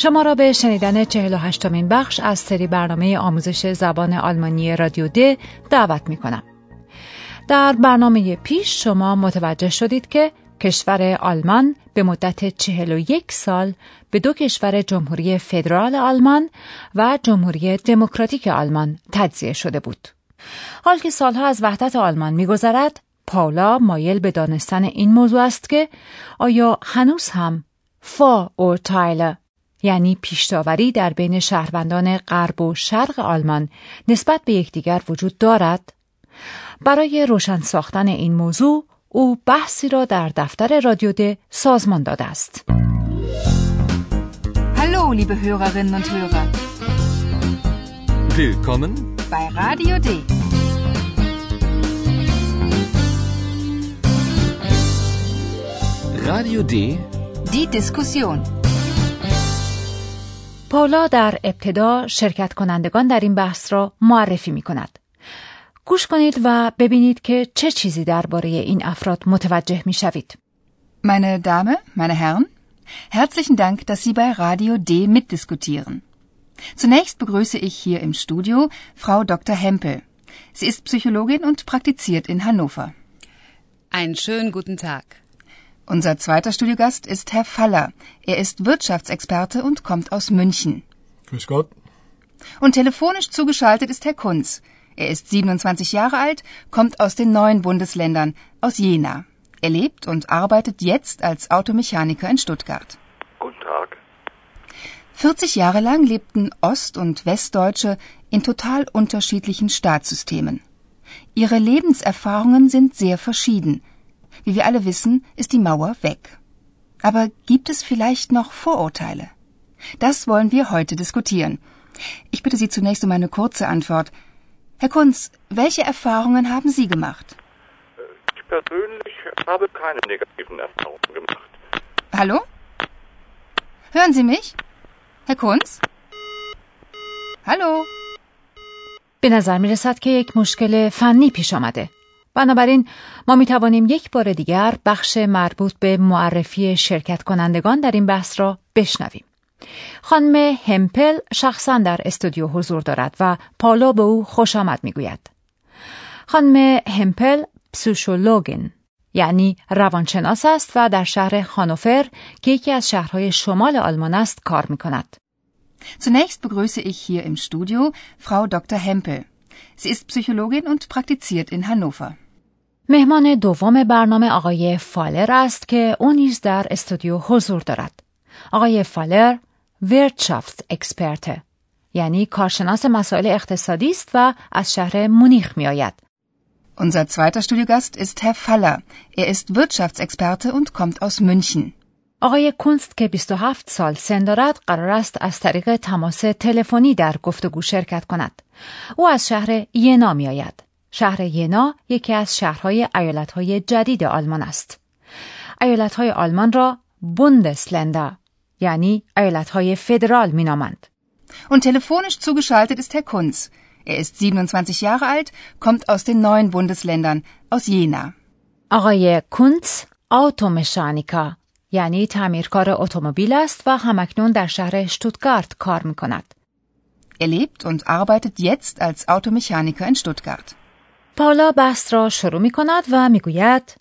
شما را به شنیدن 48 مین بخش از سری برنامه آموزش زبان آلمانی رادیو د دعوت می کنم. در برنامه پیش شما متوجه شدید که کشور آلمان به مدت 41 سال به دو کشور جمهوری فدرال آلمان و جمهوری دموکراتیک آلمان تجزیه شده بود. حال که سالها از وحدت آلمان میگذرد، پاولا مایل به دانستن این موضوع است که آیا هنوز هم فا اورتایل یعنی پیشتاوری در بین شهروندان غرب و شرق آلمان نسبت به یکدیگر وجود دارد؟ برای روشن ساختن این موضوع او بحثی را در دفتر رادیو د سازمان داده است. Hallo, liebe Hörerinnen und Hörer. Willkommen bei Radio D. Radio D. Die Diskussion. پاولا در ابتدا شرکت کنندگان در این بحث را معرفی می کند. گوش کنید و ببینید که چه چیزی درباره این افراد متوجه می شوید. Meine Dame, meine Herren, herzlichen Dank, dass Sie bei Radio D mitdiskutieren. Zunächst begrüße ich hier im Studio Frau Dr. Hempel. Sie ist Psychologin und praktiziert in Hannover. Einen schönen guten Tag. Unser zweiter Studiogast ist Herr Faller. Er ist Wirtschaftsexperte und kommt aus München. Grüß Gott. Und telefonisch zugeschaltet ist Herr Kunz. Er ist 27 Jahre alt, kommt aus den neuen Bundesländern, aus Jena. Er lebt und arbeitet jetzt als Automechaniker in Stuttgart. Guten Tag. 40 Jahre lang lebten Ost- und Westdeutsche in total unterschiedlichen Staatssystemen. Ihre Lebenserfahrungen sind sehr verschieden. Wie wir alle wissen, ist die Mauer weg. Aber gibt es vielleicht noch Vorurteile? Das wollen wir heute diskutieren. Ich bitte Sie zunächst um eine kurze Antwort. Herr Kunz, welche Erfahrungen haben Sie gemacht? Ich persönlich habe keine negativen Erfahrungen gemacht. Hallo? Hören Sie mich? Herr Kunz? Hallo? به نظر می رسد که یک مشکل فنی پیش آمده. بنابراین ما می توانیم یک بار دیگر بخش مربوط به معرفی شرکت کنندگان در این بحث را بشنویم. خانم همپل شخصا در استودیو حضور دارد و پالا به او خوش آمد می گوید. خانم همپل Psychologin یعنی روانشناس است و در شهر هانوفر که یکی از شهرهای شمال آلمان است کار می کند. Zunächst begrüße ich hier im Studio Frau Dr. Hempel. Sie ist Psychologin und praktiziert in Hannover. مهمان دوم برنامه آقای فالر است که او نیز در استودیو حضور دارد. آقای فالر Wirtschaftsexperte یعنی کارشناس مسائل اقتصادی است و از شهر مونیخ می آید. Unser zweiter Studiogast ist Herr Faller. Er ist Wirtschaftsexperte und kommt aus München. آقای کنست که 27 سال سن دارد قرار است از طریق تماس تلفنی در گفتگو شرکت کند. او از شهر ینا می آید. شهر ینا یکی از شهرهای ایالتهای جدید آلمان است. ایالتهای آلمان را بوندسلندا یعنی ایالتهای فدرال می نامند. Und telefonisch zugeschaltet ist Herr Kunz. Er ist 27 Jahre alt, kommt aus den neuen Bundesländern, aus Jena. آقای کونتس آتومشانیکا یعنی تعمیرکار اتومبیل است و همکنون در شهر شتوتگارت کار می کند. Er lebt und arbeitet jetzt als Automechaniker in Stuttgart. پاولا بحث را شروع می کند و می گوید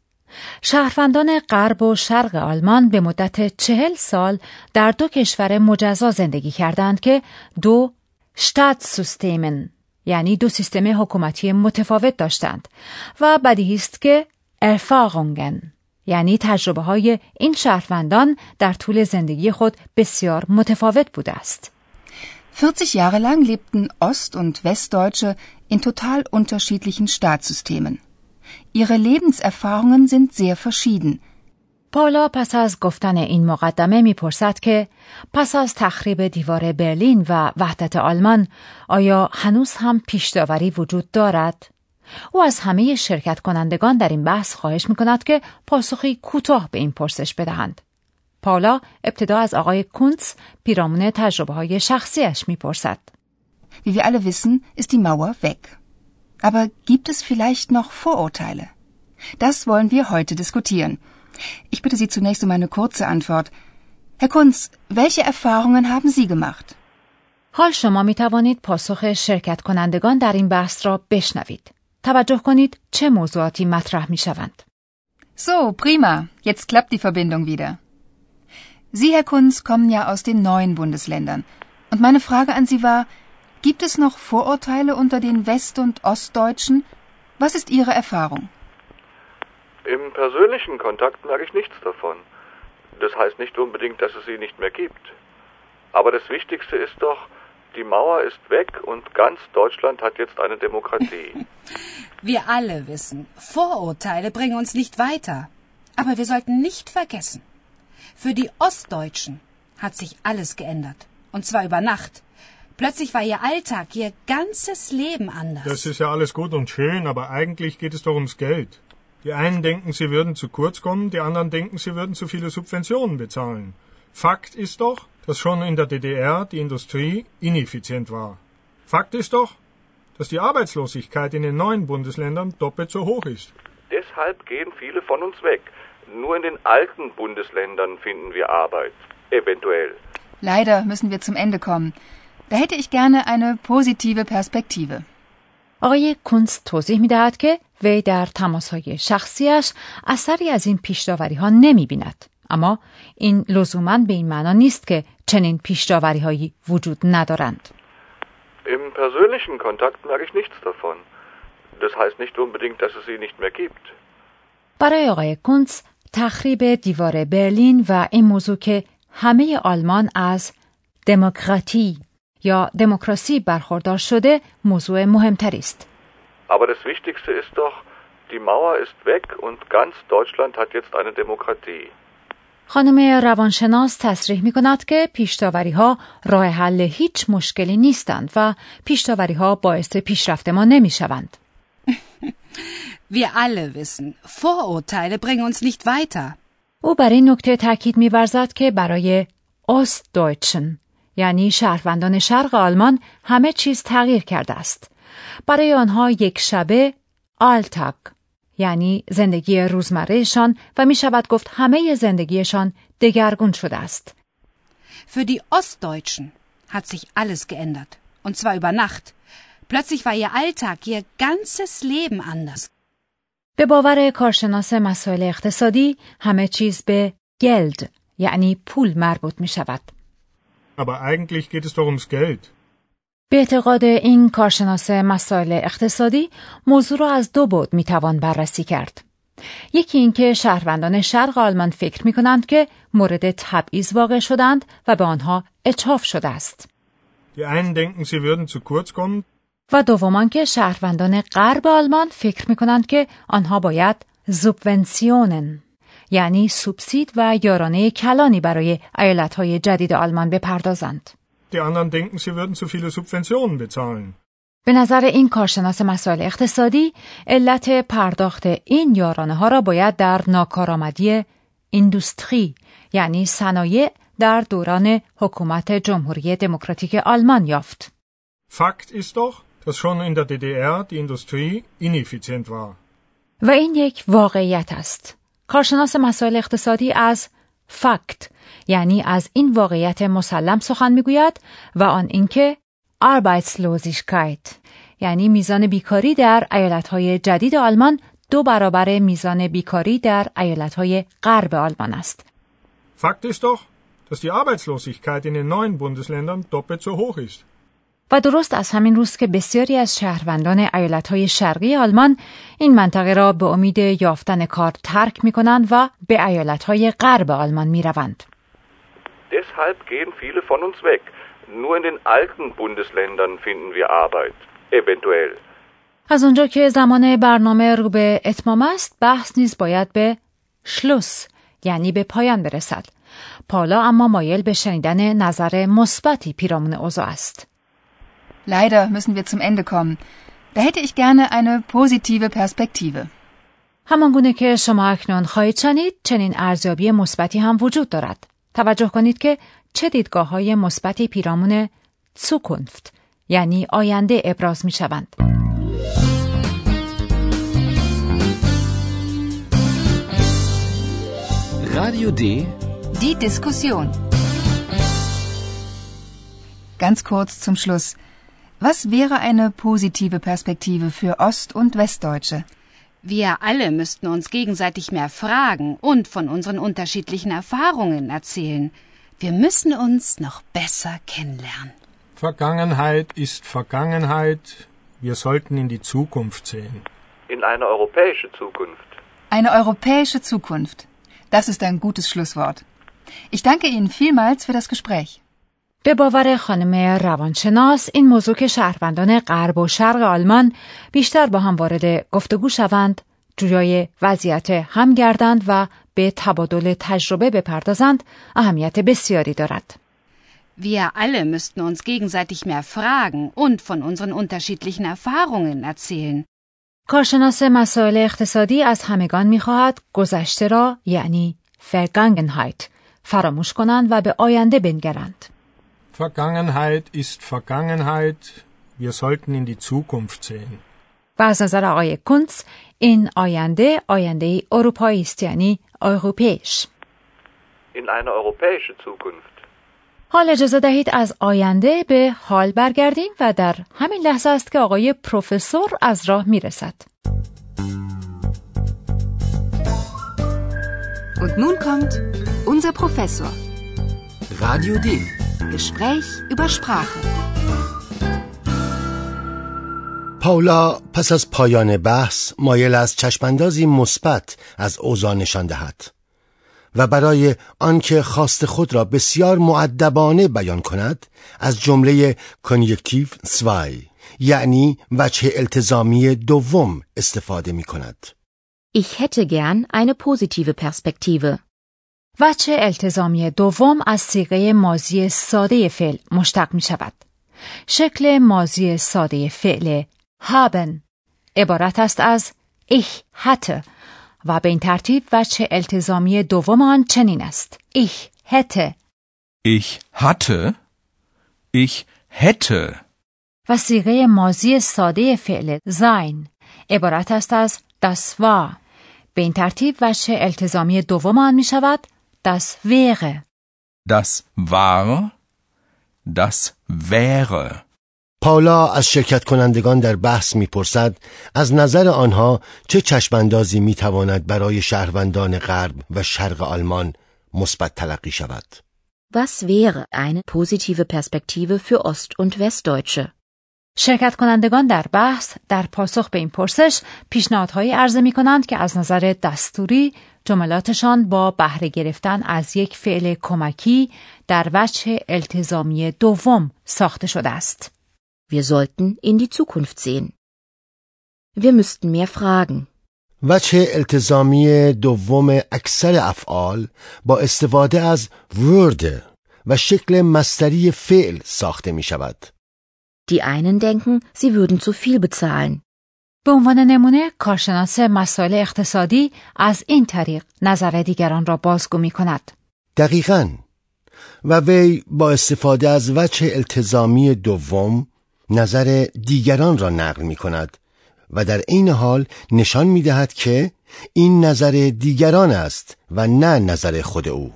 شهروندان غرب و شرق آلمان به مدت چهل سال در دو کشور مجزا زندگی کردند که دو شتات سیستمن یعنی دو سیستم حکومتی متفاوت داشتند و بدیهی است که ارفاقونگن یعنی تجربه های این شهروندان در طول زندگی خود بسیار متفاوت بوده است. 40 Jahre lang lebten Ost- und Westdeutsche in total unterschiedlichen Staatssystemen. Ihre Lebenserfahrungen sind sehr verschieden. پاولا پس از گفتن این مقدمه می‌پرسد که پس از تخریب دیوار برلین و وحدت آلمان آیا هنوز هم پیشداوری وجود دارد؟ او از همه شرکت کنندگان در این بحث خواهش می کند که پاسخی کوتاه به این پرسش بدهند. پاولا ابتدا از آقای کونتس پیرامون تجربه های شخصیش می‌پرسد. Wie wir alle wissen, ist die Mauer weg. Aber gibt es vielleicht noch Vorurteile? Das wollen wir heute diskutieren. Ich bitte Sie zunächst um eine kurze Antwort. Herr Kunz, welche Erfahrungen haben Sie gemacht? حال شما می توانید پاسخ شرکت کنندگان در این بحث را بشنوید. توجه کنید چه موضوعاتی مطرح می شوند. So, prima. Jetzt klappt die Verbindung wieder. Sie, Herr Kunz, kommen ja aus den neuen Bundesländern. Und meine Frage an Sie war, gibt es noch Vorurteile unter den West- und Ostdeutschen? Was ist Ihre Erfahrung? Im persönlichen Kontakt merke ich nichts davon. Das heißt nicht unbedingt, dass es sie nicht mehr gibt. Aber das Wichtigste ist doch, die Mauer ist weg und ganz Deutschland hat jetzt eine Demokratie. Wir alle wissen, Vorurteile bringen uns nicht weiter. Aber wir sollten nicht vergessen, für die Ostdeutschen hat sich alles geändert. Und zwar über Nacht. Plötzlich war ihr Alltag, ihr ganzes Leben anders. Das ist ja alles gut und schön, aber eigentlich geht es doch ums Geld. Die einen denken, sie würden zu kurz kommen, die anderen denken, sie würden zu viele Subventionen bezahlen. Fakt ist doch, dass schon in der DDR die Industrie ineffizient war. Fakt ist doch, dass die Arbeitslosigkeit in den neuen Bundesländern doppelt so hoch ist. Deshalb gehen viele von uns weg. Nur in den alten Bundesländern finden wir Arbeit. Eventuell. Leider müssen wir zum Ende kommen. Da hätte ich gerne eine positive Perspektive. آقای کونس توضیح می دهد که وی در تماسهای شخصیش اثری از این پیشداوری ها نمی بیند. اما این لزوما به این معنا نیست که چنین پیشداوری هایی وجود ندارند. Im persönlichen Kontakt merke ich nichts davon. Das heißt nicht unbedingt, dass es sie nicht mehr gibt. برای آقای کونس تخریب دیوار برلین و این موضوع که همه آلمان از دموکراتی یا دموکراسی برخوردار شده موضوع مهمتری است. Aber das Wichtigste ist doch, die Mauer ist weg und ganz Deutschland hat jetzt eine Demokratie. خانم روانشناس تصریح می کند که پیشتاوری ها راه حل هیچ مشکلی نیستند و پیشتاوری ها باعث پیشرفت ما نمی شوند. Wir alle wissen, Vorurteile bringen uns nicht weiter. او بر این نکته تاکید می‌ورزد که برای Ostdeutschen یعنی شهروندان شرق آلمان همه چیز تغییر کرده است. برای آنها یک شبه آلتاک یعنی زندگی روزمرهشان و می شود گفت همه زندگیشان دگرگون شده است. Für die Ostdeutschen hat sich alles geändert. Und zwar über Nacht. Plötzlich war ihr Alltag, ihr ganzes Leben anders. به باور کارشناس مسائل اقتصادی همه چیز به گلد یعنی پول مربوط می شود. Aber eigentlich geht es doch ums Geld. به اعتقاد این کارشناس مسائل اقتصادی موضوع را از دو بود می توان بررسی کرد. یکی اینکه شهروندان شرق آلمان فکر می کنند که مورد تبعیض واقع شدند و به آنها اچاف شده است. Die einen denken, sie würden zu kurz kommen, و دومان که شهروندان غرب آلمان فکر می کنند که آنها باید زوبونسیونن یعنی سوبسید و یارانه کلانی برای ایالتهای جدید آلمان بپردازند. die anderen denken, sie würden zu viele Subventionen bezahlen. به نظر این کارشناس مسائل اقتصادی علت پرداخت این یارانه ها را باید در ناکارآمدی ایندوستری یعنی صنایع در دوران حکومت جمهوری دموکراتیک آلمان یافت. Fakt ist doch, dass schon in der DDR die Industrie ineffizient war. و این یک واقعیت است. کارشناس مسائل اقتصادی از فکت یعنی از این واقعیت مسلم سخن می‌گوید و آن اینکه Arbeitslosigkeit یعنی میزان بیکاری در ایالتهای جدید آلمان دو برابر میزان بیکاری در ایالتهای غرب آلمان است. Fakt ist doch, dass die Arbeitslosigkeit in den neuen Bundesländern doppelt so hoch ist. و درست از همین روز که بسیاری از شهروندان ایالتهای شرقی آلمان این منطقه را به امید یافتن کار ترک می کنند و به ایالتهای غرب آلمان می روند. Deshalb gehen viele von uns weg. Nur in den alten Bundesländern finden wir Arbeit. Eventuell. از اونجا که زمان برنامه رو به اتمام است بحث نیز باید به شلوس یعنی به پایان برسد. پالا اما مایل به شنیدن نظر مثبتی پیرامون اوضاع است. Leider müssen wir zum Ende kommen. Da hätte ich gerne eine positive Perspektive. همانگونه که شما اکنون خواهید شنید چنین ارزیابی مثبتی هم وجود دارد. توجه کنید که چه دیدگاه های مثبتی پیرامون Zukunft یعنی آینده ابراز می شوند. Radio D. Die Diskussion. Ganz kurz zum Schluss. Was wäre eine positive Perspektive für Ost- und Westdeutsche? Wir alle müssten uns gegenseitig mehr fragen und von unseren unterschiedlichen Erfahrungen erzählen. Wir müssen uns noch besser kennenlernen. Vergangenheit ist Vergangenheit. Wir sollten in die Zukunft sehen. In eine europäische Zukunft. Eine europäische Zukunft. Das ist ein gutes Schlusswort. Ich danke Ihnen vielmals für das Gespräch. به باور خانم روانشناس این موضوع که شهروندان غرب و شرق آلمان بیشتر با هم وارد گفتگو شوند جویای وضعیت هم گردند و به تبادل تجربه بپردازند اهمیت بسیاری دارد. Wir alle müssten uns gegenseitig mehr fragen und von unseren unterschiedlichen Erfahrungen erzählen. کارشناس مسائل اقتصادی از همگان می‌خواهد گذشته را یعنی Vergangenheit فراموش کنند و به آینده بنگرند. Vergangenheit ist Vergangenheit. Wir sollten in die Zukunft sehen. و از نظر آقای کنتس این آینده آینده اروپایی است یعنی europäisch. In eine europäische Zukunft. حال اجازه دهید از آینده به حال برگردیم و در همین لحظه است که آقای پروفسور از راه میرسد. Und nun kommt unser Professor. Radio D. Gespräch über Sprache. پاولا پس از پایان بحث مایل از چشماندازی مثبت از اوضاع نشان دهد و برای آنکه خواست خود را بسیار معدبانه بیان کند از جمله کنیکتیو سوای یعنی وجه التزامی دوم استفاده می کند. Ich hätte gern eine positive Perspektive. وچه التزامی دوم از سیغه مازی ساده فعل مشتق می شود. شکل مازی ساده فعل haben عبارت است از ich hatte و به این ترتیب وچه التزامی دوم آن چنین است. ich hätte Ich hatte. Ich hätte. و سیغه مازی ساده فعل sein عبارت است از das war به این ترتیب وچه التزامی دوم آن می شود das wäre Das war. Das wäre. پاولا از شرکت کنندگان در بحث می‌پرسد از نظر آنها چه چشماندازی می‌تواند برای شهروندان غرب و شرق آلمان مثبت تلقی شود. Was wäre eine positive Perspektive für Ost- und Westdeutsche? شرکت کنندگان در بحث در پاسخ به این پرسش پیشنهادهایی عرضه می کنند که از نظر دستوری جملاتشان با بهره گرفتن از یک فعل کمکی در وجه التزامی دوم ساخته شده است. Wir sollten in die Zukunft sehen. Wir müssten mehr fragen. وچه التزامی دوم اکثر افعال با استفاده از würde و شکل مستری فعل ساخته می شود. Die einen denken, sie würden zu viel bezahlen. به عنوان نمونه کارشناس مسائل اقتصادی از این طریق نظر دیگران را بازگو می کند. دقیقا و وی با استفاده از وجه التزامی دوم نظر دیگران را نقل می کند و در عین حال نشان می دهد که این نظر دیگران است و نه نظر خود او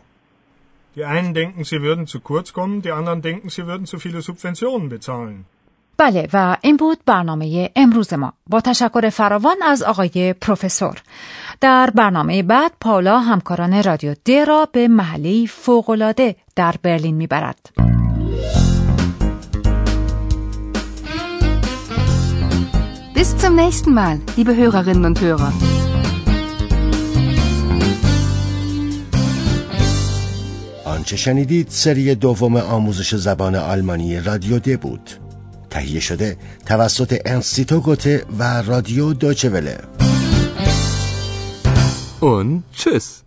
Die einen denken, sie würden zu kurz kommen, die anderen denken, sie würden zu viele Subventionen bezahlen. بله و این بود برنامه امروز ما. با تشکر فراوان از آقای پروفسور. در برنامه بعد پاولا همکاران رادیو د را به محله فوقالعاده در برلین می‌برد. Bis zum nächsten Mal, liebe Hörerinnen und Hörer. آنچه شنیدید سری دوم آموزش زبان آلمانی رادیو د بود. تهیه شده توسط انستیتو گوته و رادیو دوچه وله Und tschüss.